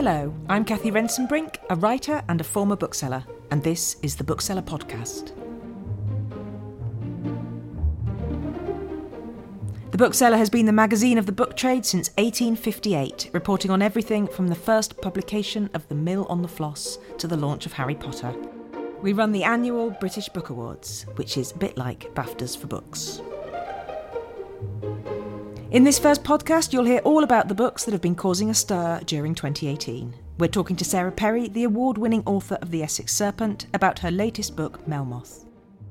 Hello, I'm Cathy Rentzenbrink, a writer and a former bookseller, and this is the Bookseller Podcast. The Bookseller has been the magazine of the book trade since 1858, reporting on everything from the first publication of The Mill on the Floss to the launch of Harry Potter. We run the annual British Book Awards, which is a bit like BAFTAs for books. In this first podcast, you'll hear all about the books that have been causing a stir during 2018. We're talking to Sarah Perry, the award winning author of The Essex Serpent, about her latest book, Melmoth.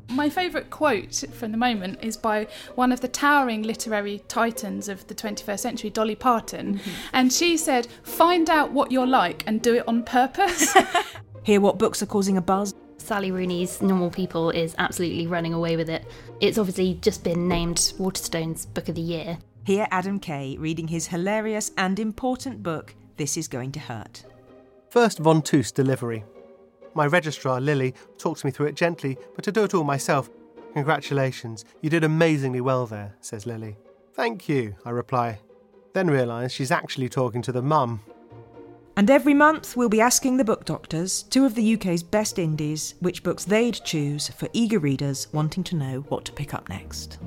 My favourite quote from the moment is by one of the towering literary titans of the 21st century, Dolly Parton. Mm-hmm. And she said, Find out what you're like and do it on purpose. Hear what books are causing a buzz. Sally Rooney's Normal People is absolutely running away with it. It's obviously just been named Waterstones Book of the Year. Hear Adam Kay reading his hilarious and important book, This Is Going to Hurt. First ventouse delivery. My registrar, Lily, talks me through it gently, but to do it all myself. Congratulations, you did amazingly well there, says Lily. Thank you, I reply. Then realise she's actually talking to the mum. And every month we'll be asking the book doctors, two of the UK's best indies, which books they'd choose for eager readers wanting to know what to pick up next.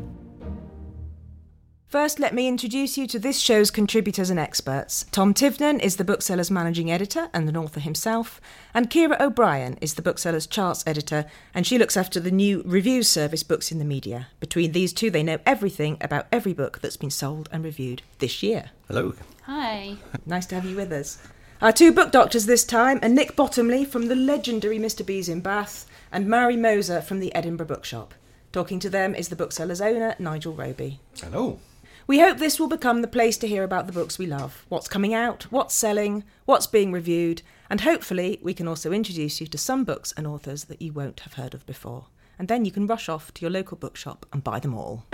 First, let me introduce you to this show's contributors and experts. Tom Tivnan is the bookseller's managing editor and an author himself, and Kiera O'Brien is the bookseller's charts editor, and she looks after the new reviews service Books in the Media. Between these two, they know everything about every book that's been sold and reviewed this year. Hello. Hi. Nice to have you with us. Our two book doctors this time are Nic Bottomley from the legendary Mr. B's in Bath and Marie Moser from the Edinburgh Bookshop. Talking to them is the bookseller's owner, Nigel Roby. Hello. We hope this will become the place to hear about the books we love, what's coming out, what's selling, what's being reviewed, and hopefully we can also introduce you to some books and authors that you won't have heard of before. And then you can rush off to your local bookshop and buy them all.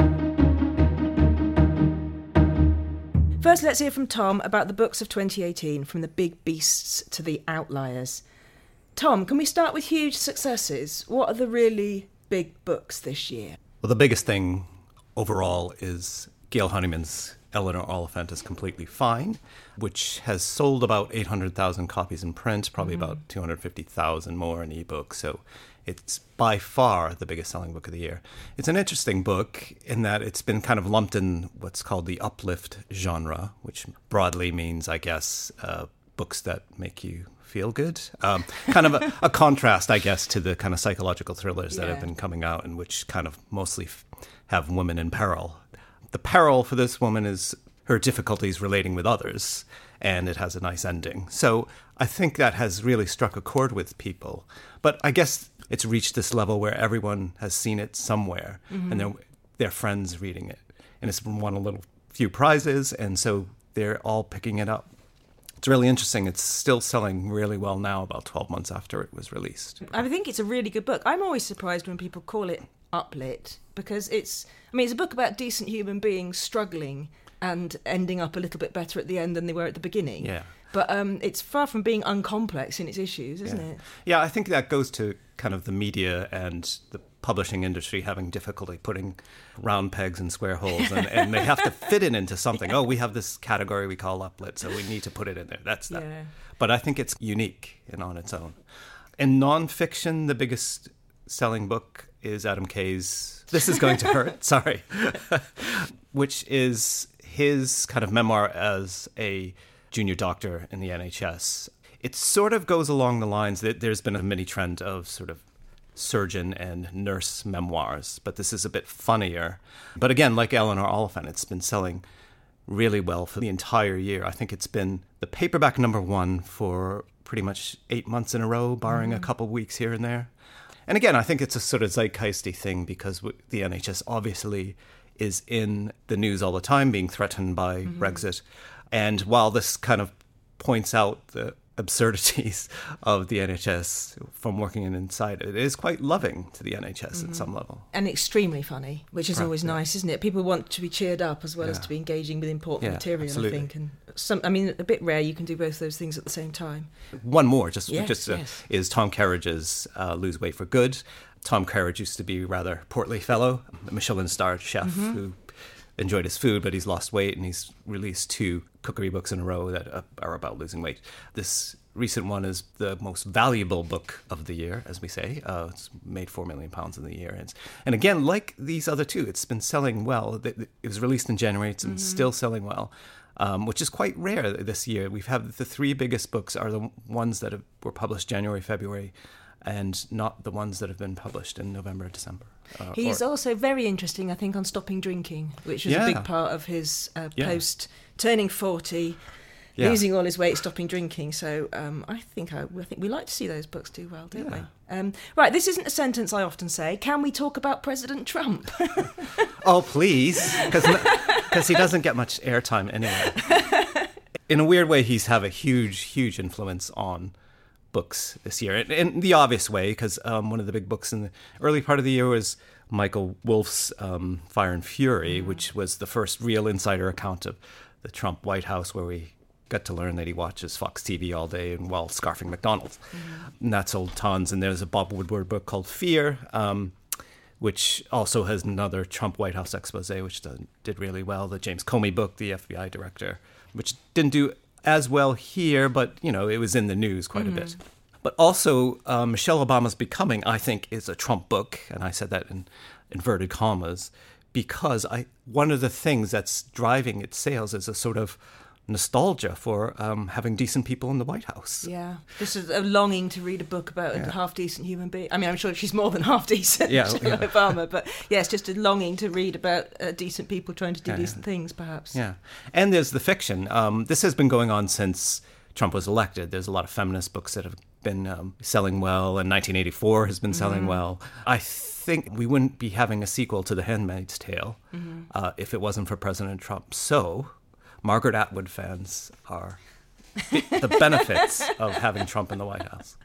First, let's hear from Tom about the books of 2018, from the big beasts to the outliers. Tom, can we start with huge successes? What are the really big books this year? Well, the biggest thing overall is Gail Honeyman's Eleanor Oliphant is completely fine, which has sold about 800,000 copies in print, probably mm-hmm. about 250,000 more in ebook. So it's by far the biggest selling book of the year. It's an interesting book in that it's been kind of lumped in what's called the uplift genre, which broadly means, I guess, uh, books that make you feel good. Um, kind of a, a, contrast, I guess, to the kind of psychological thrillers yeah. that have been coming out and which kind of mostly f- have women in peril the peril for this woman is her difficulties relating with others, and it has a nice ending. So I think that has really struck a chord with people. But I guess it's reached this level where everyone has seen it somewhere, mm-hmm. and their their friends reading it, and it's won a little few prizes, and so they're all picking it up. It's really interesting. It's still selling really well now, about 12 months after it was released. I think it's a really good book. I'm always surprised when people call it uplit because it's I mean it's a book about decent human beings struggling and ending up a little bit better at the end than they were at the beginning. Yeah. But um, it's far from being uncomplex in its issues, isn't yeah. it? Yeah, I think that goes to kind of the media and the publishing industry having difficulty putting round pegs in square holes, and, and they have to fit it into something. Yeah. Oh, we have this category we call uplit, so we need to put it in there. That's that. Yeah. But I think it's unique and on its own. In nonfiction, the biggest selling book is Adam Kay's This Is Going to Hurt, sorry, which is his kind of memoir as a junior doctor in the NHS. It sort of goes along the lines that there's been a mini trend of sort of surgeon and nurse memoirs, but this is a bit funnier. But again, like Eleanor Oliphant, it's been selling really well for the entire year. I think it's been the paperback number one for pretty much eight months in a row, barring mm. a couple weeks here and there. And again, I think it's a sort of zeitgeisty thing because the NHS obviously is in the news all the time, being threatened by mm-hmm. Brexit. And while this kind of points out the absurdities of the NHS from working inside it is quite loving to the NHS mm-hmm. at some level. And extremely funny, which is right, always yeah. nice, isn't it? People want to be cheered up as well yeah. as to be engaging with important yeah, material, absolutely. I think. And some I mean a bit rare you can do both those things at the same time. One more just yes, just uh, yes. is Tom Kerridge's uh, Lose Weight for Good. Tom Kerridge used to be rather portly fellow, Michelin star chef mm-hmm. who enjoyed his food, but he's lost weight, and he's released two cookery books in a row that uh, are about losing weight. This recent one is the most valuable book of the year, as we say. Uh, it's made four million pounds in the year, and, and again, like these other two, it's been selling well. It was released in January; it's mm-hmm. still selling well. Um, which is quite rare this year. We've had the three biggest books are the ones that have, were published January, February, and not the ones that have been published in November, or December. Uh, He's or, also very interesting, I think, on stopping drinking, which was yeah. a big part of his uh, yeah. post turning forty yeah. losing all his weight, stopping drinking. So um, I think I, I, think we like to see those books do well, don't yeah. we? Um, right, this isn't a sentence I often say. Can we talk about President Trump? oh, please, because he doesn't get much airtime anyway. In a weird way, he's have a huge, huge influence on books this year, in, in the obvious way, because um, one of the big books in the early part of the year was Michael Wolff's um, Fire and Fury, mm. which was the first real insider account of the Trump White House, where we got to learn that he watches Fox TV all day and while scarfing McDonald's. Mm-hmm. And that sold tons. And there's a Bob Woodward book called Fear, um, which also has another Trump White House expose, which did, did really well. The James Comey book, the FBI director, which didn't do as well here, but you know it was in the news quite mm-hmm. a bit. But also, uh, Michelle Obama's Becoming, I think, is a Trump book, and I said that in inverted commas because I one of the things that's driving its sales is a sort of nostalgia for um, having decent people in the White House. Yeah, this is a longing to read a book about yeah. a half decent human being. I mean, I'm sure she's more than half decent, yeah, yeah. Obama, but yeah, it's just a longing to read about uh, decent people trying to do yeah, decent things, perhaps. Yeah, and there's the fiction. Um, this has been going on since Trump was elected. There's a lot of feminist books that have been um, selling well, and 1984 has been selling mm. well. I think we wouldn't be having a sequel to The Handmaid's Tale mm-hmm. uh, if it wasn't for President Trump. So Margaret Atwood fans are the benefits of having Trump in the White House.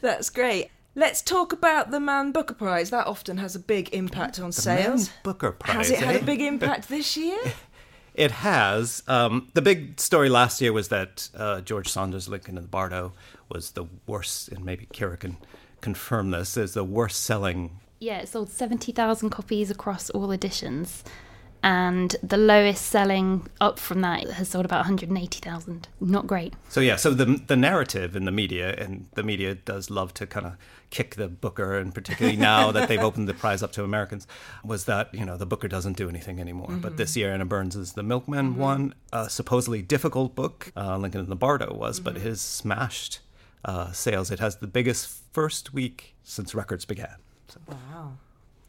That's great. Let's talk about the Man Booker Prize. That often has a big impact on the sales. Man Booker Prize. Has it eh? had a big impact this year? It has. Um, the big story last year was that uh, George Saunders Lincoln in the Bardo was the worst, and maybe Kiera can confirm this, is the worst selling. Yeah, it sold 70,000 copies across all editions and the lowest selling up from that has sold about 180,000. Not great. So yeah, so the the narrative in the media and the media does love to kind of kick the Booker and particularly now that they've opened the prize up to Americans was that, you know, the Booker doesn't do anything anymore. Mm-hmm. But this year Anna Burns is the Milkman mm-hmm. one, a supposedly difficult book. Uh, Lincoln in the Bardo was, mm-hmm. but his smashed uh, sales. It has the biggest first week since records began. So. Wow.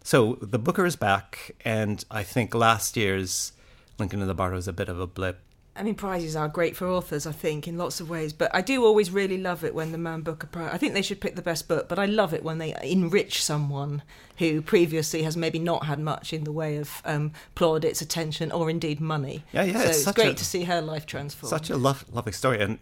So the Booker is back, and I think last year's Lincoln in the Bardo was a bit of a blip. I mean, prizes are great for authors, I think, in lots of ways. But I do always really love it when the Man Booker Prize. I think they should pick the best book, but I love it when they enrich someone who previously has maybe not had much in the way of um, plaudits, attention, or indeed money. Yeah, yeah. So it's, it's great a, to see her life transform. Such a lo- lovely story, and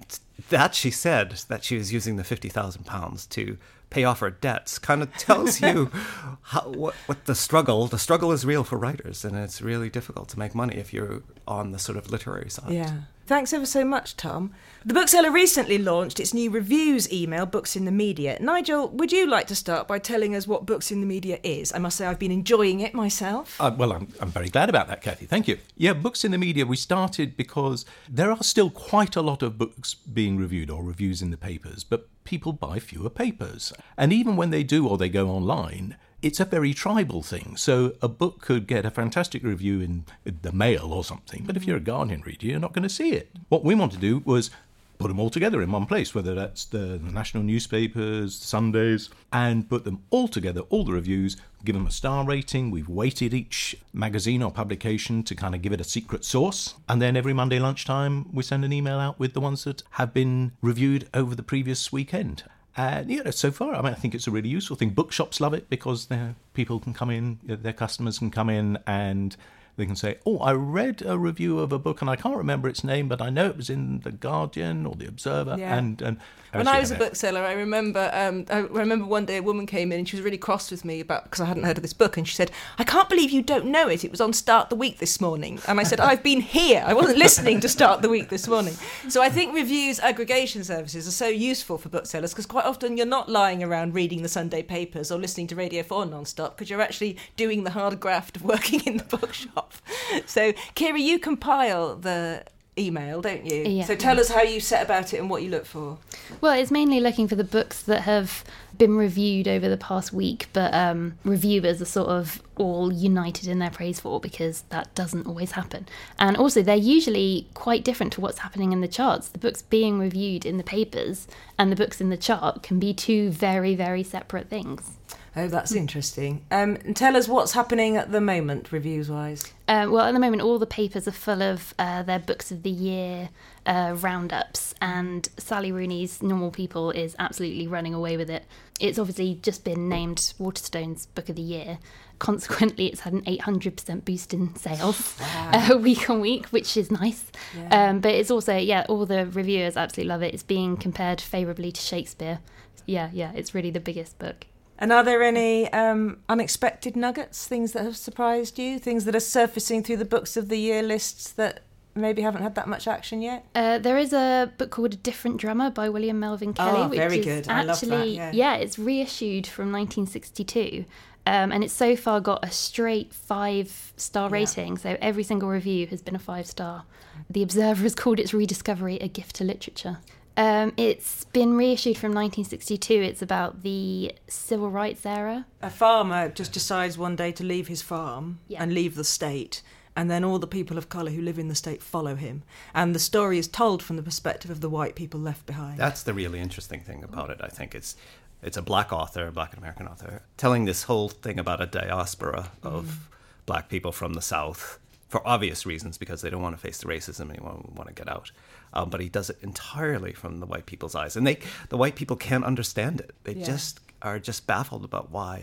that she said that she was using the fifty thousand pounds to pay off our debts kind of tells you how, what, what the struggle the struggle is real for writers and it's really difficult to make money if you're on the sort of literary side. Yeah Thanks ever so much, Tom. The bookseller recently launched its new reviews email, Books in the Media. Nigel, would you like to start by telling us what Books in the Media is? I must say I've been enjoying it myself. Uh, well, I'm, I'm very glad about that, Cathy. Thank you. Yeah, Books in the Media, we started because there are still quite a lot of books being reviewed or reviews in the papers, but people buy fewer papers. And even when they do or they go online, it's a very tribal thing. So a book could get a fantastic review in the Mail or something, but if you're a Guardian reader, you're not going to see it. What we want to do was put them all together in one place, whether that's the national newspapers, Sundays, and put them all together, all the reviews, give them a star rating. We've weighted each magazine or publication to kind of give it a secret source. And then every Monday lunchtime, we send an email out with the ones that have been reviewed over the previous weekend. And you know, so far, I mean, I think it's a really useful thing. Bookshops love it because their people can come in, their customers can come in and they can say, "Oh, I read a review of a book and I can't remember its name, but I know it was in the Guardian or the Observer." Yeah. And, and when I was a bookseller, I remember um, I remember one day a woman came in and she was really cross with me about because I hadn't heard of this book, and she said, "I can't believe you don't know it. It was on Start the Week this morning." And I said, "I've been here. I wasn't listening to Start the Week this morning." So I think reviews aggregation services are so useful for booksellers because quite often you're not lying around reading the Sunday papers or listening to Radio Four non-stop because you're actually doing the hard graft of working in the bookshop. So, Kiera, you compile the email, don't you? Yeah. So tell us how you set about it and what you look for. Well, it's mainly looking for the books that have been reviewed over the past week, but um, reviewers are sort of all united in their praise for because that doesn't always happen. And also, they're usually quite different to what's happening in the charts. The books being reviewed in the papers and the books in the chart can be two very, very separate things. Oh, that's interesting. Um, tell us what's happening at the moment, reviews wise. Um, well, at the moment, all the papers are full of uh, their books of the year uh, roundups, and Sally Rooney's Normal People is absolutely running away with it. It's obviously just been named Waterstone's Book of the Year. Consequently, it's had an 800% boost in sales uh, week on week, which is nice. Yeah. Um, but it's also, yeah, all the reviewers absolutely love it. It's being compared favourably to Shakespeare. Yeah, yeah, it's really the biggest book. And are there any um, unexpected nuggets, things that have surprised you, things that are surfacing through the books of the year lists that maybe haven't had that much action yet? Uh, there is a book called A Different Drummer by William Melvin Kelley, Oh, which very is good. I love that, actually yeah. it's reissued from 1962. Um, and it's so far got a straight five star Yeah. rating. So every single review has been a five star. The Observer has called its rediscovery a gift to literature. Um, it's been reissued from 1962. It's about the civil rights era. A farmer just decides one day to leave his farm Yeah. and leave the state, and then all the people of colour who live in the state follow him. And the story is told from the perspective of the white people left behind. That's the really interesting thing about it. I think it's it's a black author, a black American author, telling this whole thing about a diaspora of black people from the South for obvious reasons because they don't want to face the racism and they want, want to get out. Um, but he does it entirely from the white people's eyes, and they the white people can't understand it. They Yeah. just are just baffled about why.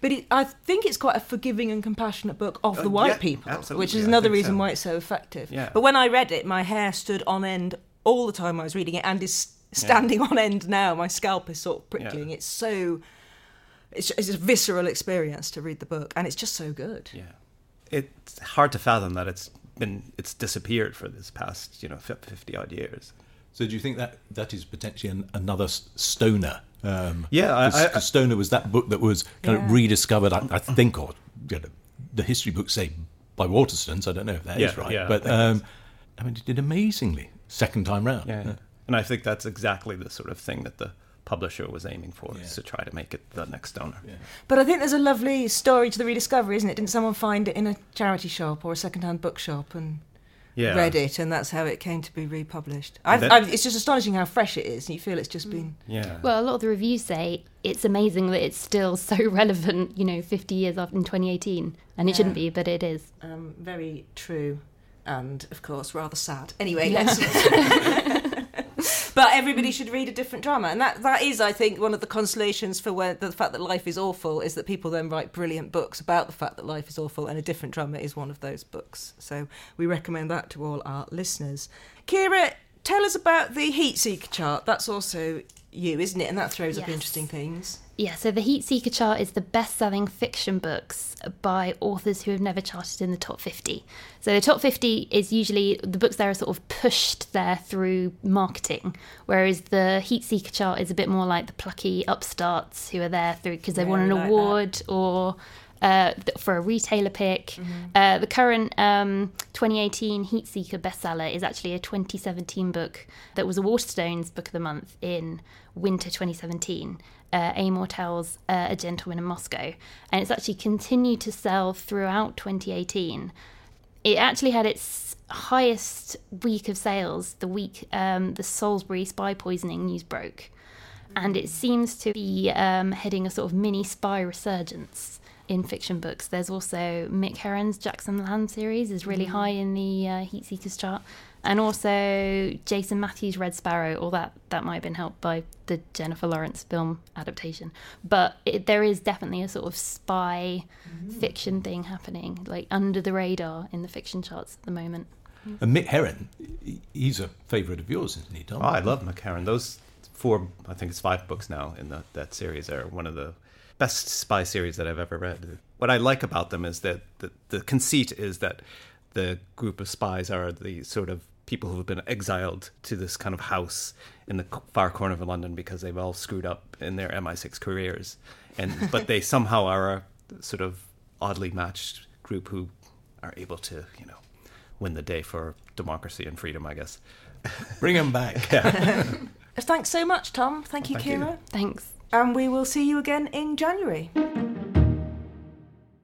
But it, I think it's quite a forgiving and compassionate book of Uh, the white yeah, people, absolutely, which is I another reason so. why it's so effective. Yeah. But when I read it, my hair stood on end all the time I was reading it, and is standing on end now. My scalp is sort of prickling. It's so. It's, it's a visceral experience to read the book, and it's just so good. Yeah, it's hard to fathom that it's been it's disappeared for this past you know fifty odd years. So do you think that that is potentially an, another Stoner? Um, Yeah, I- 'cause- I- 'cause Stoner was that book that was kind of rediscovered. I, I think, or you know, the history books say by Waterstones. I don't know if that is Yeah, right, yeah, but think um, I mean, it did amazingly second time round. Yeah, and I think that's exactly the sort of thing that the publisher was aiming for Yeah. is to try to make it the next Stoner. Yeah. But I think there's a lovely story to the rediscovery, isn't it? Didn't someone find it in a charity shop or a second-hand bookshop and Yeah, read it, and that's how it came to be republished? I've, That- I've, it's just astonishing how fresh it is, and you feel it's just been. Yeah, Well, a lot of the reviews say it's amazing that it's still so relevant, you know, 50 years after in 2018. And it Yeah. shouldn't be, but it is. Um, very true, and of course rather sad. Anyway, let's. but everybody should read a different drummer, and that that is, I think, one of the consolations for where the fact that life is awful is that people then write brilliant books about the fact that life is awful, and a different drummer is one of those books. So we recommend that to all our listeners. Kiera, tell us about the heat seeker chart. That's also you, isn't it? And that throws up interesting things. Yeah, so the Heat Seeker chart is the best selling fiction books by authors who have never charted in the top 50. So the top 50 is usually the books there are sort of pushed there through marketing, whereas the Heat Seeker chart is a bit more like the plucky upstarts who are there through because they won an like that. award or. Uh, for a retailer pick, Mm-hmm. uh, the current um, 2018 Heat Seeker bestseller is actually a 2017 book that was a Waterstones Book of the Month in winter 2017 uh, Amor Towles uh, A Gentleman in Moscow. And it's actually continued to sell throughout 2018. It actually had its highest week of sales the week um, the Salisbury spy poisoning news broke. And it seems to be um, heading a sort of mini spy resurgence in fiction books. There's also Mick Herron's Jackson Lamb series is really mm. high in the uh, Heat Seekers chart, and also Jason Matthews' Red Sparrow. All that that might have been helped by the Jennifer Lawrence film adaptation, but it, there is definitely a sort of spy mm. fiction thing happening, like under the radar in the fiction charts at the moment. Mm. And Mick Herron, he's a favourite of yours, isn't he, Tom? Oh, I love Mick Herron. Those four, I think it's five books now in the, that series are one of the best spy series that I've ever read. What I like about them is that the, the conceit is that the group of spies are the sort of people who have been exiled to this kind of house in the far corner of London because they've all screwed up in their MI6 careers, and but they somehow are a sort of oddly matched group who are able to, you know, win the day for democracy and freedom, I guess. Bring them back. Thanks so much, Tom. Thank you, Thank you. Kiera. Thanks. And we will see you again in January.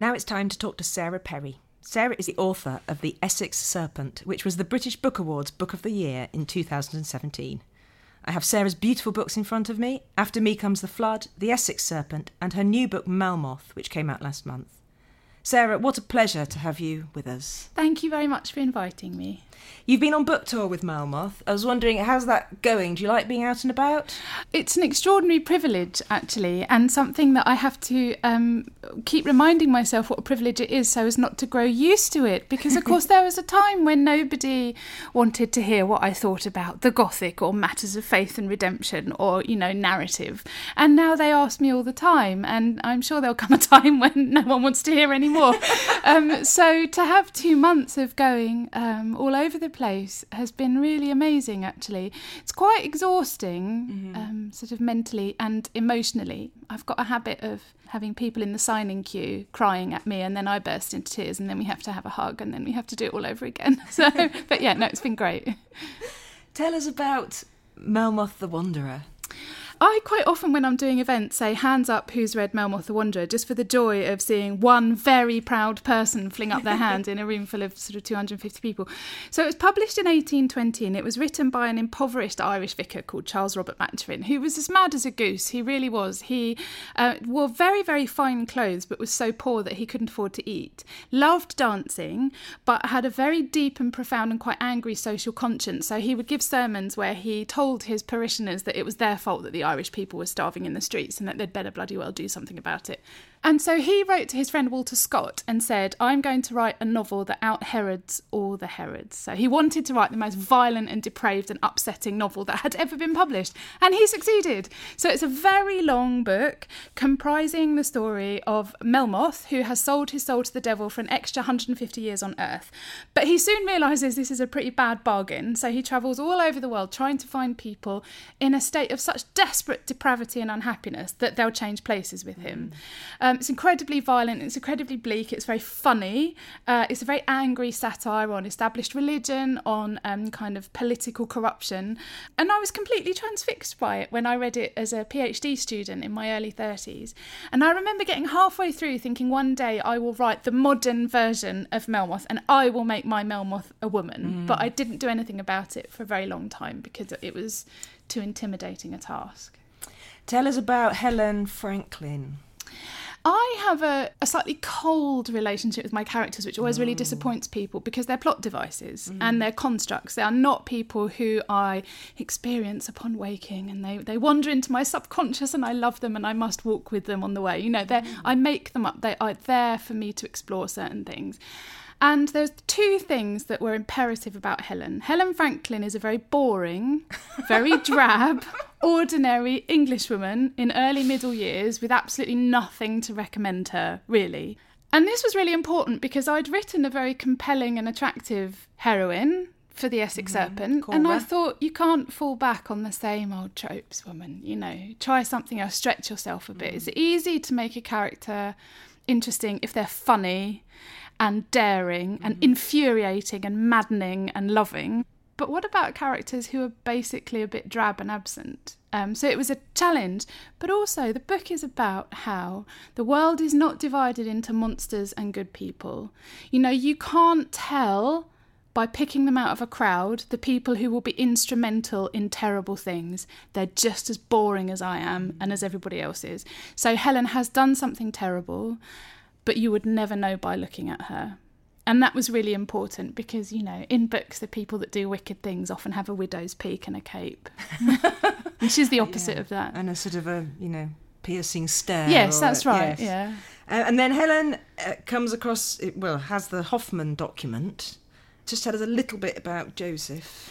Now it's time to talk to Sarah Perry. Sarah is the author of The Essex Serpent, which was the British Book Awards Book of the Year in 2017. I have Sarah's beautiful books in front of me After Me Comes the Flood, The Essex Serpent, and her new book Melmoth, which came out last month. Sarah, what a pleasure to have you with us. Thank you very much for inviting me. You've been on book tour with Melmoth. I was wondering, how's that going? Do you like being out and about? It's an extraordinary privilege, actually, and something that I have to um, keep reminding myself what a privilege it is so as not to grow used to it. Because, of course, there was a time when nobody wanted to hear what I thought about the Gothic or matters of faith and redemption or, you know, narrative. And now they ask me all the time, and I'm sure there'll come a time when no one wants to hear any more. um, so to have two months of going um, all over the place has been really amazing, actually. It's quite exhausting, um, sort of mentally and emotionally. I've got a habit of having people in the signing queue crying at me, and then I burst into tears, and then we have to have a hug, and then we have to do it all over again. So, but yeah, no, it's been great. Tell us about Melmoth the Wanderer. I quite often, when I'm doing events, say hands up who's read Melmoth the Wanderer, just for the joy of seeing one very proud person fling up their hand in a room full of sort of 250 people. So it was published in 1820 and it was written by an impoverished Irish vicar called Charles Robert Maturin, who was as mad as a goose. He really was. He uh, wore very, very fine clothes, but was so poor that he couldn't afford to eat. Loved dancing, but had a very deep and profound and quite angry social conscience. So he would give sermons where he told his parishioners that it was their fault that the Irish people were starving in the streets and that they'd better bloody well do something about it. And so he wrote to his friend Walter Scott and said, I'm going to write a novel that out Herods all the Herods. So he wanted to write the most violent and depraved and upsetting novel that had ever been published. And he succeeded. So it's a very long book comprising the story of Melmoth, who has sold his soul to the devil for an extra 150 years on Earth. But he soon realises this is a pretty bad bargain. So he travels all over the world trying to find people in a state of such desperate depravity and unhappiness that they'll change places with him. Um, it's incredibly violent, it's incredibly bleak, it's very funny. Uh, it's a very angry satire on established religion, on um, kind of political corruption. And I was completely transfixed by it when I read it as a PhD student in my early 30s. And I remember getting halfway through thinking one day I will write the modern version of Melmoth and I will make my Melmoth a woman. But I didn't do anything about it for a very long time because it was too intimidating a task. Tell us about Helen Franklin. I have a, a slightly cold relationship with my characters, which always really mm. disappoints people because they're plot devices mm. and they're constructs. They are not people who I experience upon waking and they, they wander into my subconscious and I love them and I must walk with them on the way. You know, they mm. I make them up. They are there for me to explore certain things. And there's two things that were imperative about Helen. Helen Franklin is a very boring, very drab, ordinary Englishwoman in early middle years with absolutely nothing to recommend her, really. And this was really important because I'd written a very compelling and attractive heroine for the Essex mm-hmm. Serpent, and I thought you can't fall back on the same old tropes, woman. You know, try something else, stretch yourself a bit. It's mm. easy to make a character interesting if they're funny and daring and infuriating and maddening and loving. But what about characters who are basically a bit drab and absent? Um, so it was a challenge, but also the book is about how the world is not divided into monsters and good people. You know, you can't tell by picking them out of a crowd the people who will be instrumental in terrible things. They're just as boring as I am and as everybody else is. So Helen has done something terrible, but you would never know by looking at her. And that was really important because, you know, in books, the people that do wicked things often have a widow's peak and a cape. and she's the opposite of that. And a sort of a, you know, piercing stare. Yes, that's right. yes. Yeah. Uh, and then Helen uh, comes across, it- well, has the Hoffman document. Just tell us a little bit about Joseph.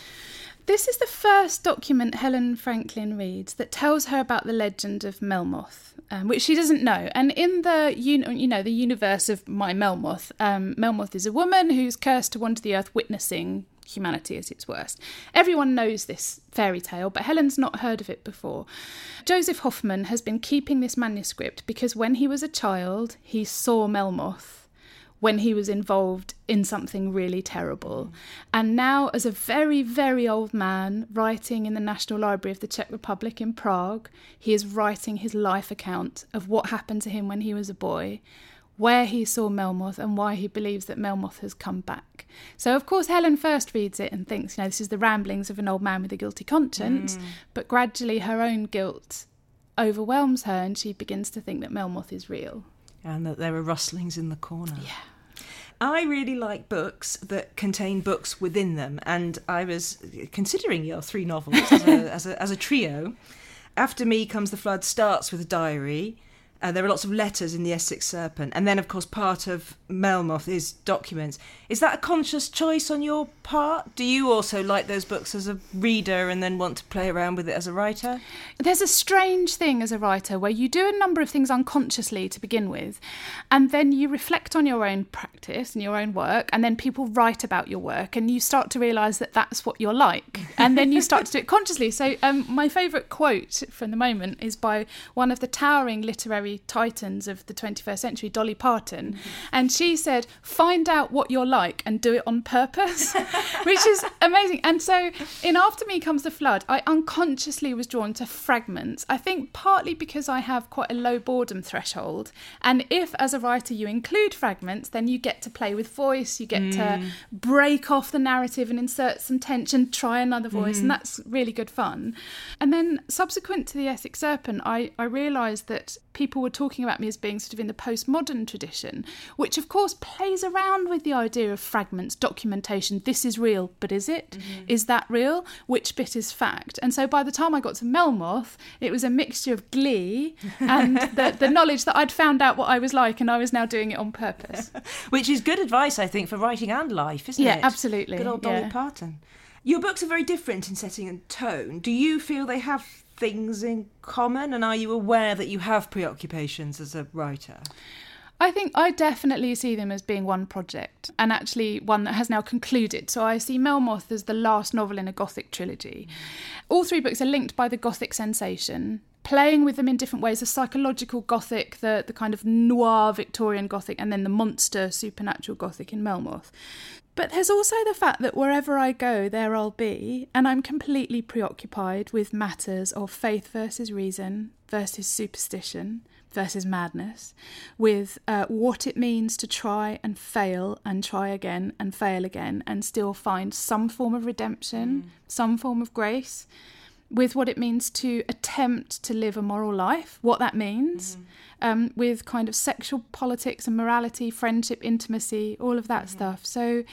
This is the first document Helen Franklin reads that tells her about the legend of Melmoth, um, which she doesn't know. And in the you know the universe of my Melmoth, um, Melmoth is a woman who's cursed to wander the earth, witnessing humanity at its worst. Everyone knows this fairy tale, but Helen's not heard of it before. Joseph Hoffman has been keeping this manuscript because when he was a child, he saw Melmoth when he was involved in something really terrible. And now, as a very, very old man writing in the National Library of the Czech Republic in Prague, he is writing his life account of what happened to him when he was a boy. Where he saw Melmoth and why he believes that Melmoth has come back. So, of course, Helen first reads it and thinks, you know, this is the ramblings of an old man with a guilty conscience. Mm. But gradually, her own guilt overwhelms her and she begins to think that Melmoth is real. And that there are rustlings in the corner. Yeah. I really like books that contain books within them, and I was considering your three novels as a, as a, as a trio. After Me Comes the Flood starts with a diary. Uh, there are lots of letters in the Essex Serpent, and then, of course, part of Melmoth is documents. Is that a conscious choice on your part? Do you also like those books as a reader and then want to play around with it as a writer? There's a strange thing as a writer where you do a number of things unconsciously to begin with, and then you reflect on your own practice and your own work, and then people write about your work, and you start to realise that that's what you're like, and then you start to do it consciously. So, um, my favourite quote from the moment is by one of the towering literary titans of the 21st century, Dolly Parton, mm-hmm. and she said, "Find out what you're like and do it on purpose," which is amazing. And so, in After Me Comes the Flood, I unconsciously was drawn to fragments. I think partly because I have quite a low boredom threshold, and if as a writer you include fragments, then you get to play with voice, you get to mm. break off the narrative and insert some tension, try another voice, and mm-hmm. that's really good fun. And then subsequent to the Essex Serpent, I, I realised that people were talking about me as being sort of in the postmodern tradition, which of course plays around with the idea of fragments, documentation. This is real, but is it? Mm-hmm. Is that real? Which bit is fact? And so by the time I got to Melmoth, it was a mixture of glee and the, the knowledge that I'd found out what I was like and I was now doing it on purpose. Which is good advice, I think, for writing and life, isn't Yeah, it? Yeah, absolutely, Good old Dolly yeah. Parton. Your books are very different in setting and tone. Do you feel they have things in common, and are you aware that you have preoccupations as a writer? I think I definitely see them as being one project and actually one that has now concluded. So I see Melmoth as the last novel in a Gothic trilogy. All three books are linked by the Gothic sensation, playing with them in different ways the psychological Gothic, the, the kind of noir Victorian Gothic, and then the monster supernatural Gothic in Melmoth. But there's also the fact that wherever I go, there I'll be, and I'm completely preoccupied with matters of faith versus reason versus superstition versus madness, with uh, what it means to try and fail and try again and fail again and still find some form of redemption, some form of grace, with what it means to attempt to live a moral life, what that means, mm-hmm. um, with kind of sexual politics and morality, friendship, intimacy, all of that mm-hmm. stuff. So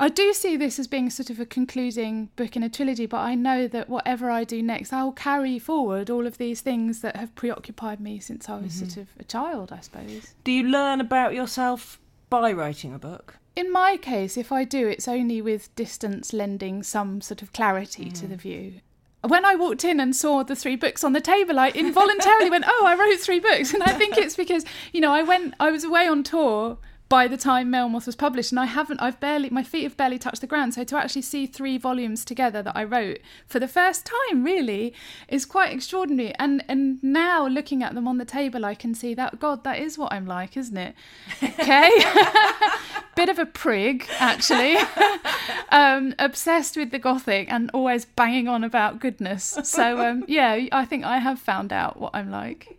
I do see this as being sort of a concluding book in a trilogy, but I know that whatever I do next, I will carry forward all of these things that have preoccupied me since I was sort mm-hmm. of a child, I suppose. Do you learn about yourself by writing a book? In my case, if I do, it's only with distance lending some sort of clarity to the mm. view. When I walked in and saw the three books on the table, I involuntarily went, "Oh, I wrote three books," and I think it's because you know I went, I was away on tour by the time Melmoth was published, and I haven't, I've barely, my feet have barely touched the ground. So to actually see three volumes together that I wrote for the first time, really, is quite extraordinary. And and now looking at them on the table, I can see that God, that is what I'm like, isn't it? Okay, bit of a prig actually, um, obsessed with the Gothic and always banging on about goodness. So um, yeah, I think I have found out what I'm like.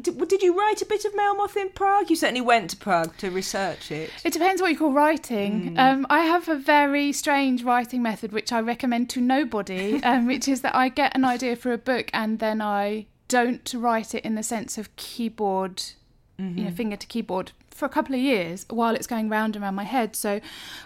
Did, did you write a bit of Melmoth in Prague? You certainly went to Prague to research it. It depends what you call writing. Um, I have a very strange writing method which I recommend to nobody, um, which is that I get an idea for a book and then I don't write it in the sense of keyboard, you know, finger to keyboard for a couple of years while it's going round and round my head. So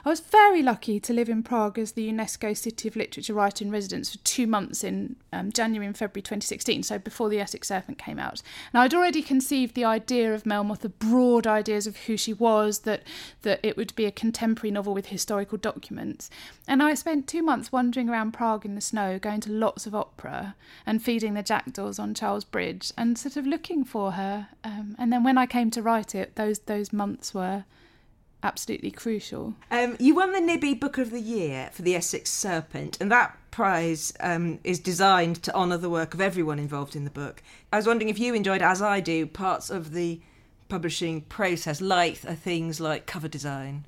I was very lucky to live in Prague as the UNESCO City of Literature Writer in Residence for two months in um, January and February 2016, so before the Essex Serpent came out. And I'd already conceived the idea of Melmoth, the broad ideas of who she was, that, that it would be a contemporary novel with historical documents. And I spent two months wandering around Prague in the snow, going to lots of opera and feeding the jackdaws on Charles Bridge and sort of looking for her. Um, and then when I came to write it, those those months were absolutely crucial. Um, you won the Nibby Book of the Year for the Essex Serpent, and that prize um, is designed to honour the work of everyone involved in the book. I was wondering if you enjoyed, as I do, parts of the publishing process like things like cover design?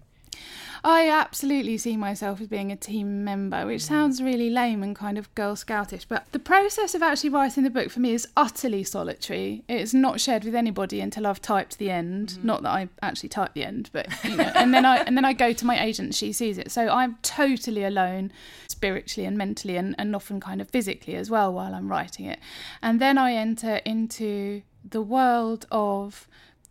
I absolutely see myself as being a team member, which Mm. sounds really lame and kind of Girl Scoutish. But the process of actually writing the book for me is utterly solitary. It's not shared with anybody until I've typed the end. Mm-hmm. Not that I actually type the end, but you know, and then I and then I go to my agent. She sees it, so I'm totally alone, spiritually and mentally, and, and often kind of physically as well while I'm writing it. And then I enter into the world of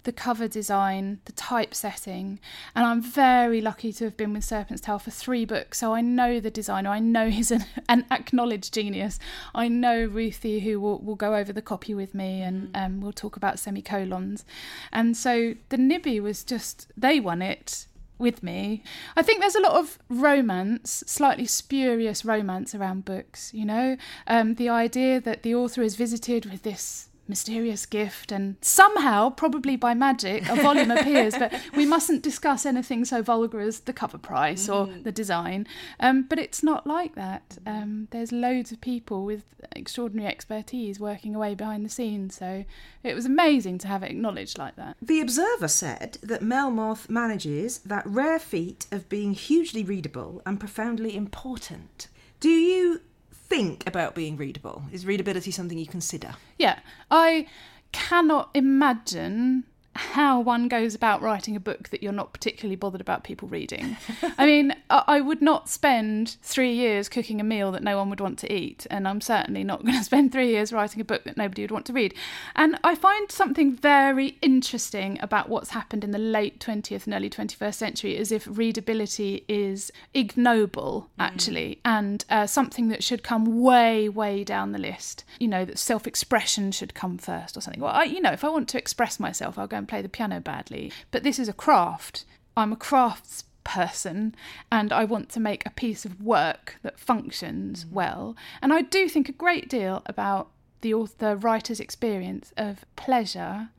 the cover design, the typesetting, and I'm very lucky to have been with Serpent's Tail for three books. So I know the designer, I know he's an, an acknowledged genius. I know Ruthie, who will, will go over the copy with me, and um, we'll talk about semicolons. And so the Nibby was just, they won it with me. I think there's a lot of romance, slightly spurious romance around books, you know? Um, the idea that the author is visited with this mysterious gift and somehow probably by magic a volume appears but we mustn't discuss anything so vulgar as the cover price or the design. Um, but it's not like that. Um, there's loads of people with extraordinary expertise working away behind the scenes so it was amazing to have it acknowledged like that. The Observer said that Melmoth manages that rare feat of being hugely readable and profoundly important. Do you think about being readable? Is readability something you consider? Yeah, I cannot imagine how one goes about writing a book that you're not particularly bothered about people reading. I mean, I would not spend three years cooking a meal that no one would want to eat, and I'm certainly not going to spend three years writing a book that nobody would want to read. And I find something very interesting about what's happened in the late 20th and early 21st century as if readability is ignoble, actually, and uh, something that should come way, way down the list. You know, that self expression should come first or something. Well, I, you know, if I want to express myself, I'll go and play the piano badly. But this is a craft. I'm a crafts person and I want to make a piece of work that functions mm. well. And I do think a great deal about the author writer's experience of pleasure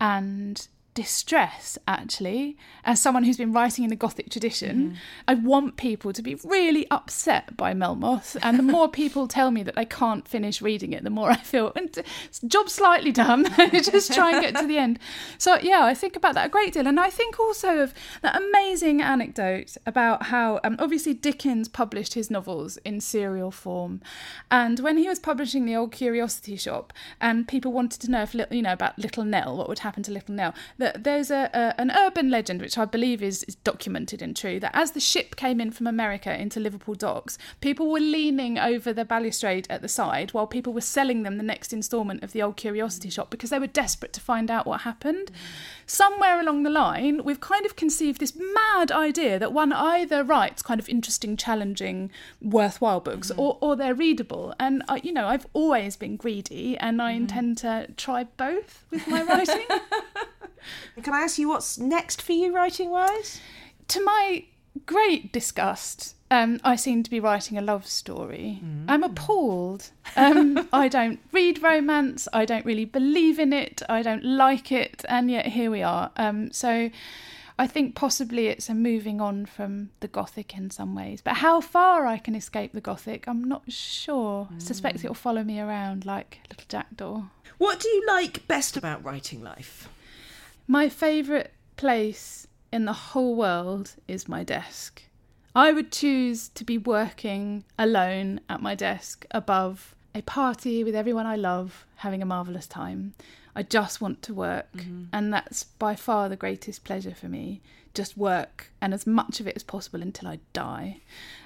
and distress actually as someone who's been writing in the gothic tradition i want people to be really upset by melmoth and the more people tell me that they can't finish reading it the more i feel "And job slightly done just try and get to the end. So yeah i think about that a great deal and i think also of that amazing anecdote about how um, obviously dickens published his novels in serial form and when he was publishing the old curiosity shop and people wanted to know if you know about little nell what would happen to little nell that there's a, a an urban legend which I believe is, is documented and true that as the ship came in from America into Liverpool docks, people were leaning over the balustrade at the side while people were selling them the next instalment of the old curiosity shop because they were desperate to find out what happened. Somewhere along the line, we've kind of conceived this mad idea that one either writes kind of interesting, challenging, worthwhile books, mm-hmm. or, or they're readable. And I, you know, I've always been greedy, and I mm-hmm. intend to try both with my writing. Can I ask you what's next for you writing wise? to my great disgust, um, I seem to be writing a love story. I'm appalled. Um, I don't read romance. I don't really believe in it. I don't like it, and yet here we are. Um, so. I think possibly it's a moving on from the Gothic in some ways. But how far I can escape the Gothic, I'm not sure. I suspect it'll follow me around like little jackdaw. What do you like best about writing life? My favourite place in the whole world is my desk. I would choose to be working alone at my desk above a party with everyone I love, having a marvellous time. I just want to work, and that's by far the greatest pleasure for me. Just work, and as much of it as possible until I die.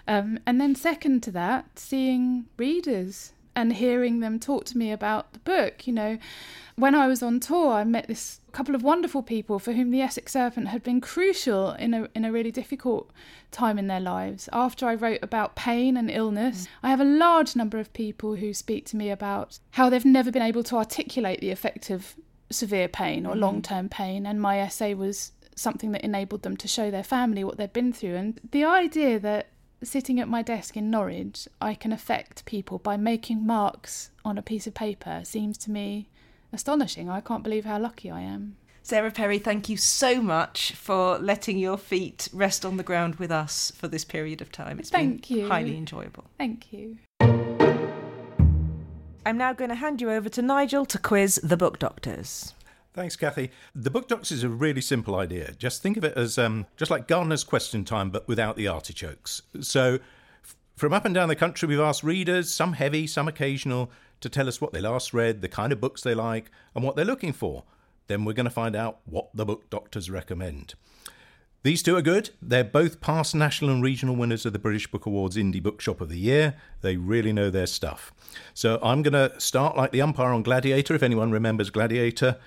Um, and then, second to that, seeing readers and hearing them talk to me about the book. You know, when I was on tour, I met this couple of wonderful people for whom the Essex Serpent had been crucial in a in a really difficult time in their lives. After I wrote about pain and illness, mm. I have a large number of people who speak to me about how they've never been able to articulate the effect of severe pain or mm. long term pain, and my essay was something that enabled them to show their family what they'd been through. And the idea that sitting at my desk in Norwich, I can affect people by making marks on a piece of paper seems to me astonishing. I can't believe how lucky I am. Sarah Perry, thank you so much for letting your feet rest on the ground with us for this period of time. It's Thank been you. highly enjoyable. Thank you. I'm now going to hand you over to Nigel to quiz the book doctors. Thanks, Cathy. The Book Docs is a really simple idea. Just think of it as um, just like Gardener's Question Time, but without the artichokes. So, f- from up and down the country, we've asked readers, some heavy, some occasional, to tell us what they last read, the kind of books they like, and what they're looking for. Then we're going to find out what the book doctors recommend. These two are good. They're both past national and regional winners of the British Book Awards Indie Bookshop of the Year. They really know their stuff. So I'm going to start like the umpire on Gladiator, if anyone remembers Gladiator.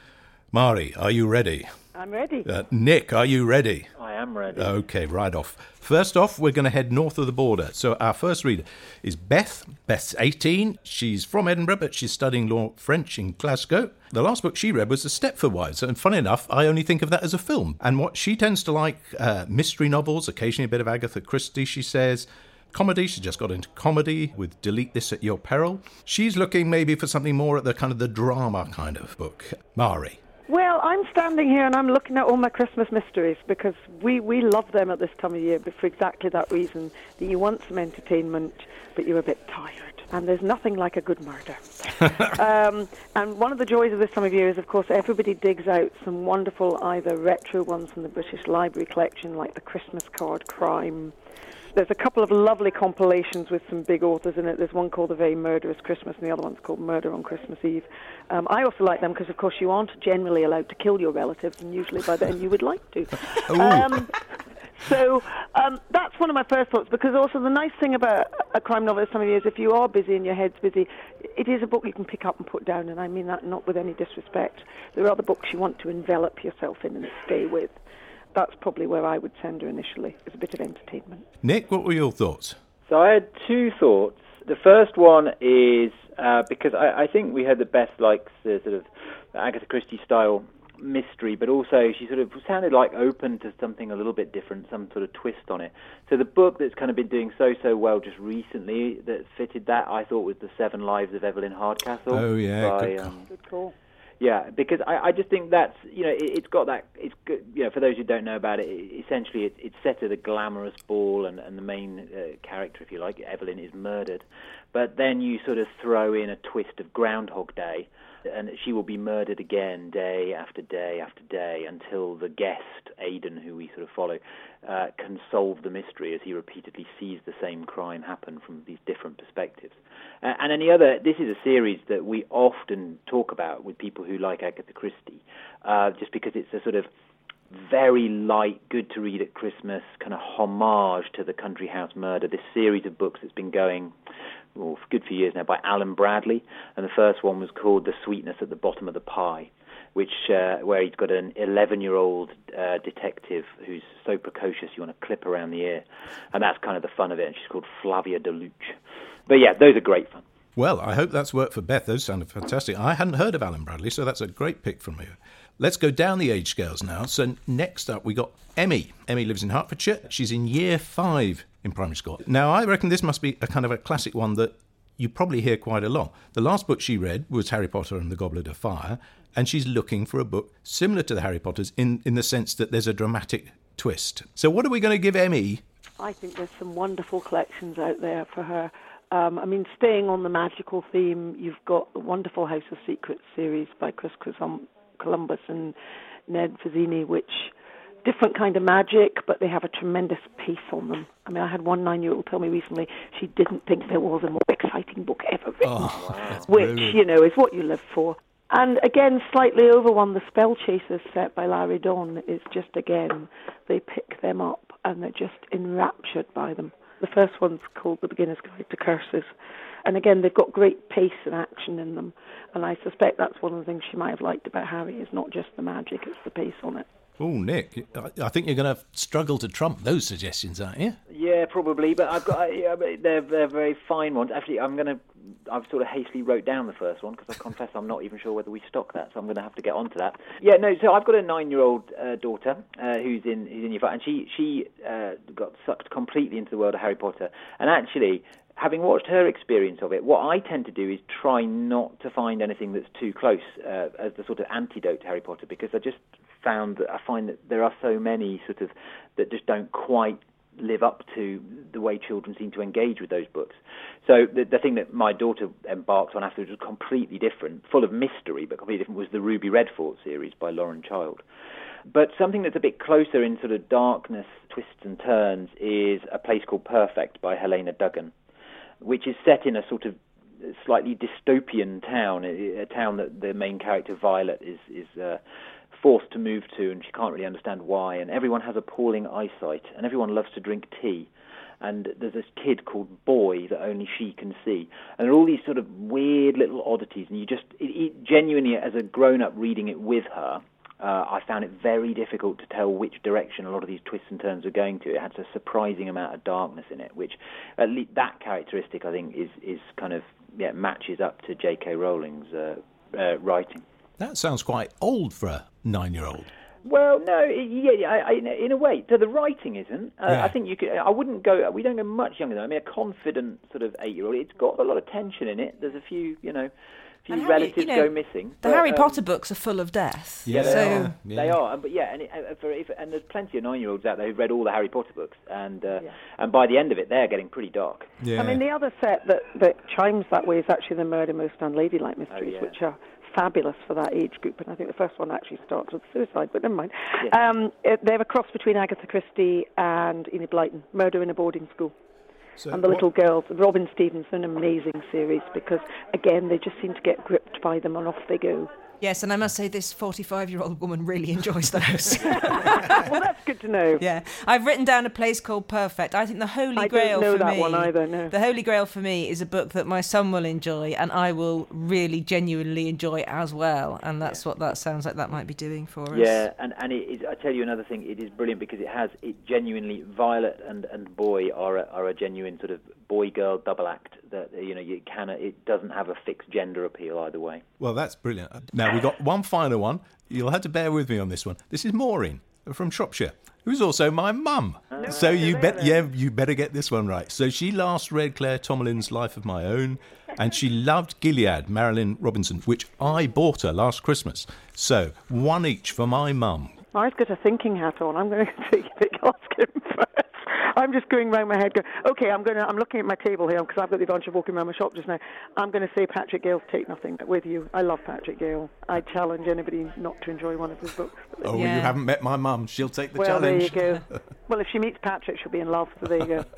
Marie, are you ready? I'm ready. Uh, Nic, are you ready? I am ready. Okay, right off. First off, we're going to head north of the border. So our first reader is Beth. Beth's 18. She's from Edinburgh, but she's studying law French in Glasgow. The last book she read was The Stepford Wives, and funny enough, I only think of that as a film. And what she tends to like, uh, mystery novels, occasionally a bit of Agatha Christie, she says. Comedy, she just got into comedy with Delete This at Your Peril. She's looking maybe for something more at the kind of the drama kind of book. Marie. Well, I'm standing here and I'm looking at all my Christmas mysteries because we, we love them at this time of year, but for exactly that reason that you want some entertainment, but you're a bit tired. And there's nothing like a good murder. um, and one of the joys of this time of year is, of course, everybody digs out some wonderful either retro ones from the British Library collection, like the Christmas card crime. There's a couple of lovely compilations with some big authors in it. There's one called A Very Murderous Christmas, and the other one's called Murder on Christmas Eve. Um, I also like them because, of course, you aren't generally allowed to kill your relatives, and usually by then you would like to. Um, so um, that's one of my first thoughts because also the nice thing about a crime novel this time of year is if you are busy and your head's busy, it is a book you can pick up and put down, and I mean that not with any disrespect. There are other books you want to envelop yourself in and stay with. That's probably where I would send her initially, as a bit of entertainment. Nic, what were your thoughts? So I had two thoughts. The first one is uh, because I, I think we had the best likes the sort of Agatha Christie style mystery, but also she sort of sounded like open to something a little bit different, some sort of twist on it. So the book that's kind of been doing so so well just recently that fitted that I thought was the Seven Lives of Evelyn Hardcastle. Oh, yeah, by, good call. um, Good call. Yeah, because I, I just think that's you know it, it's got that it's good you know for those who don't know about it, it essentially it, it's set at a glamorous ball and, and the main uh, character if you like Evelyn is murdered, but then you sort of throw in a twist of Groundhog Day, and she will be murdered again day after day after day until the guest Aidan who we sort of follow uh, can solve the mystery as he repeatedly sees the same crime happen from these different perspectives. Uh, and any other, this is a series that we often talk about with people who like Agatha Christie, uh, just because it's a sort of very light, good to read at Christmas kind of homage to the Country House Murder. This series of books that's been going well, good few years now by Alan Bradley, and the first one was called The Sweetness at the Bottom of the Pie. Which, uh, where he's got an 11-year-old uh, detective who's so precocious you want to clip around the ear, and that's kind of the fun of it. And she's called Flavia de Luce. But yeah, those are great fun. Well, I hope that's worked for Beth. Those sounded fantastic. I hadn't heard of Alan Bradley, so that's a great pick from you. Let's go down the age scales now. So next up, we got Emmy. Emmy lives in Hertfordshire. She's in year five in primary school. Now, I reckon this must be a kind of a classic one that you probably hear quite a lot. The last book she read was Harry Potter and the Goblet of Fire, and she's looking for a book similar to the Harry Potters in, in the sense that there's a dramatic twist. So, what are we going to give Emmy? I think there's some wonderful collections out there for her. Um, I mean, staying on the magical theme, you've got the wonderful House of Secrets series by Chris Columbus Columbus and Ned Vizzini, which different kind of magic, but they have a tremendous pace on them. I mean, I had one nine-year-old tell me recently she didn't think there was a more exciting book ever written, oh, which you know is what you live for. And again, slightly over one, the Spell Chasers set by Lari Don is just again they pick them up and they're just enraptured by them. The first one's called The Beginner's Guide to Curses. And again, they've got great pace and action in them. And I suspect that's one of the things she might have liked about Harry is not just the magic, it's the pace on it. Oh, Nic, I- I think you're going to struggle to trump those suggestions, aren't you? Yeah, probably, but I've got yeah, they're they're very fine ones. Actually, I'm gonna I've sort of hastily wrote down the first one because I confess I'm not even sure whether we stock that, so I'm going to have to get onto that. Yeah, no. So I've got a nine-year-old uh, daughter uh, who's in who's in year five, and she she uh, got sucked completely into the world of Harry Potter. And actually, having watched her experience of it, what I tend to do is try not to find anything that's too close uh, as the sort of antidote to Harry Potter, because I just found that I find that there are so many sort of that just don't quite live up to the way children seem to engage with those books. So the, the thing that my daughter embarked on afterwards was completely different, full of mystery, but completely different, was the Ruby Redfort series by Lauren Child. But something that's a bit closer in sort of darkness, twists and turns is A Place Called Perfect by Helena Duggan, which is set in a sort of slightly dystopian town, a town that the main character Violet is is uh, forced to move to, and she can't really understand why. And everyone has appalling eyesight, and everyone loves to drink tea. And there's this kid called Boy that only she can see, and there are all these sort of weird little oddities. And you just, it, it genuinely, as a grown-up reading it with her, uh, I found it very difficult to tell which direction a lot of these twists and turns were going to. It had a surprising amount of darkness in it, which at least that characteristic I think is is kind of yeah matches up to J.K. Rowling's uh, uh, writing. That sounds quite old for a nine-year-old. Well, no, yeah, I, I, in a way, so the writing isn't. Uh, Yeah. I think you could. I wouldn't go. We don't go much younger than. I mean, a confident sort of eight-year-old. It's got a lot of tension in it. There's a few, you know, few And Harry- relatives you know, go missing. The but, Harry um, Potter books are full of death. Yeah, they so are. Yeah. They are, and- but yeah, and it, uh, for, if, and there's plenty of nine-year-olds out there who've read all the Harry Potter books, and uh, Yeah. and by the end of it, they're getting pretty dark. Yeah. I mean, the other set that, that chimes that way is actually the Murder Most Unladylike Mysteries, yeah. which are fabulous for that age group. And I think the first one actually starts with suicide, but never mind. Yeah. Um, it, they're a cross between Agatha Christie and Enid Blyton, Murder in a Boarding School. So and the what- little girls, Robin Stevens, an amazing series because, again, they just seem to get gripped by them and off they go. Yes, and I must say this 45-year-old woman really enjoys those. well, that's good to know. yeah, I've written down a place called Perfect. I think the Holy I Grail don't know for that me. one either, no. The Holy Grail for me is a book that my son will enjoy, and I will really genuinely enjoy as well. And that's what that sounds like. That might be doing for us. Yeah, and and it is, I tell you another thing. It is brilliant because it has it genuinely Violet and and Boy are a, are a genuine sort of boy girl double act that you know you can it doesn't have a fixed gender appeal either way. Well, that's brilliant. Now, we've got one final one. You'll have to bear with me on this one. This is Maureen from Shropshire, who's also my mum. so you bet, yeah, you better get this one right. So she last read Claire Tomalin's Life of My Own, and she loved Gilead, Marilynne Robinson, which I bought her last Christmas. So one each for my mum. I've got a thinking hat on. I'm going to take it. Ask him first. I'm just going round my head. Going, okay, I'm going to. I'm looking at my table here because I've got the advantage of walking around my shop just now. I'm going to say Patrick Gale's Take Nothing with you. I love Patrick Gale. I challenge anybody not to enjoy one of his books. Oh, Yeah. you haven't met my mum. She'll take the well, challenge. there you go. well, if she meets Patrick, she'll be in love. So there you go.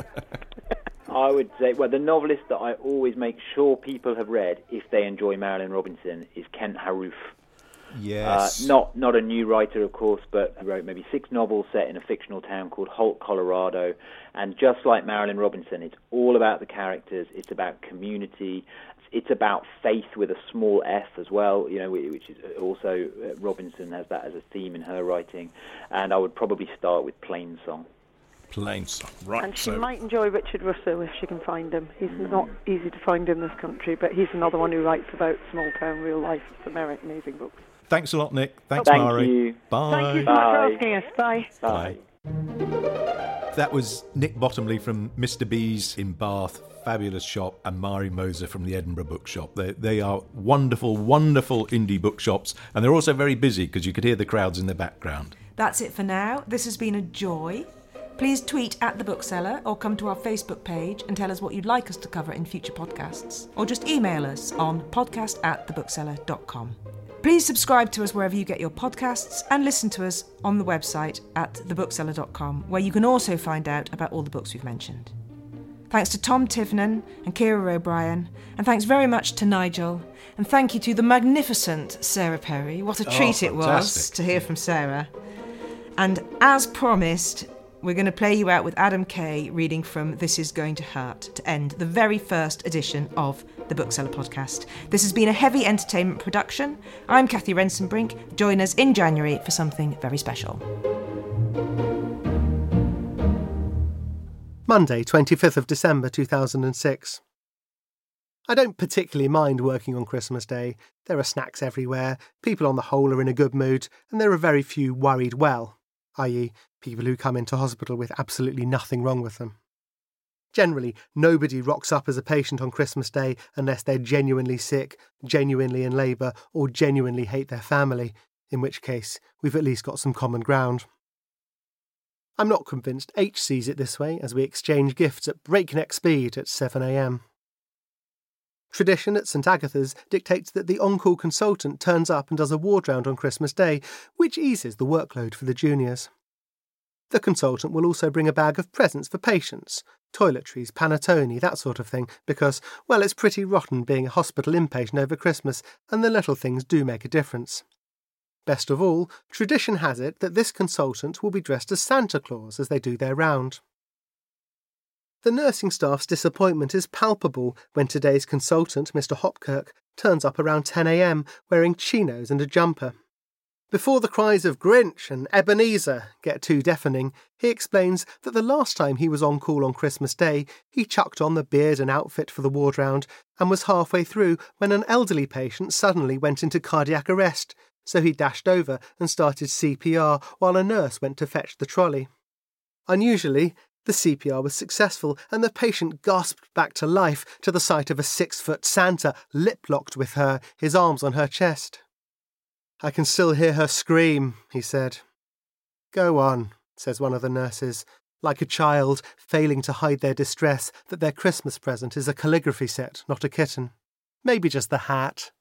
I would say, well, the novelist that I always make sure people have read if they enjoy Marilynne Robinson is Kent Haruf. Yes. Uh, not not a new writer, of course, but he wrote maybe six novels set in a fictional town called Holt, Colorado. And just like Marilynne Robinson, it's all about the characters. It's about community. It's about faith with a small f as well. You know, which is also uh, Robinson has that as a theme in her writing. And I would probably start with Plainsong. Plain song. Right. And she so might enjoy Richard Russo if she can find him. He's not easy to find in this country, but he's another one who writes about small town real life. It's amazing, amazing books. Thanks a lot, Nic. Thanks, Thank Marie. you. Bye. Thank you so much for asking us. Bye. Bye. That was Nic Bottomley from Mr. B's in Bath, fabulous shop, and Marie Moser from the Edinburgh Bookshop. They, they are wonderful, wonderful indie bookshops, and they're also very busy because you could hear the crowds in the background. That's it for now. This has been a joy. Please tweet at the bookseller or come to our Facebook page and tell us what you'd like us to cover in future podcasts. Or just email us on podcast at thebookseller.com. Please subscribe to us wherever you get your podcasts and listen to us on the website at thebookseller.com, where you can also find out about all the books we've mentioned. Thanks to Tom Tivnan and Kiera O'Brien, and thanks very much to Nigel, and thank you to the magnificent Sarah Perry. What a Oh, treat it was to hear from Sarah. And as promised, we're going to play you out with Adam Kay reading from This Is Going to Hurt to end the very first edition of the Bookseller podcast. This has been a heavy entertainment production. I'm Cathy Rentzenbrink. Join us in January for something very special. Monday, 25th of December 2006. I don't particularly mind working on Christmas Day. There are snacks everywhere, people on the whole are in a good mood, and there are very few worried well, i.e., people who come into hospital with absolutely nothing wrong with them. Generally, nobody rocks up as a patient on Christmas Day unless they're genuinely sick, genuinely in labour, or genuinely hate their family, in which case we've at least got some common ground. I'm not convinced H sees it this way as we exchange gifts at breakneck speed at 7am. Tradition at St Agatha's dictates that the on call consultant turns up and does a ward round on Christmas Day, which eases the workload for the juniors. The consultant will also bring a bag of presents for patients toiletries, panettone, that sort of thing, because, well, it's pretty rotten being a hospital inpatient over Christmas, and the little things do make a difference. Best of all, tradition has it that this consultant will be dressed as Santa Claus as they do their round. The nursing staff's disappointment is palpable when today's consultant, Mr. Hopkirk, turns up around 10am wearing chinos and a jumper. Before the cries of Grinch and Ebenezer get too deafening, he explains that the last time he was on call on Christmas Day, he chucked on the beard and outfit for the ward round and was halfway through when an elderly patient suddenly went into cardiac arrest, so he dashed over and started CPR while a nurse went to fetch the trolley. Unusually, the CPR was successful and the patient gasped back to life to the sight of a six foot Santa lip locked with her, his arms on her chest. I can still hear her scream, he said. Go on, says one of the nurses, like a child failing to hide their distress that their Christmas present is a calligraphy set, not a kitten. Maybe just the hat.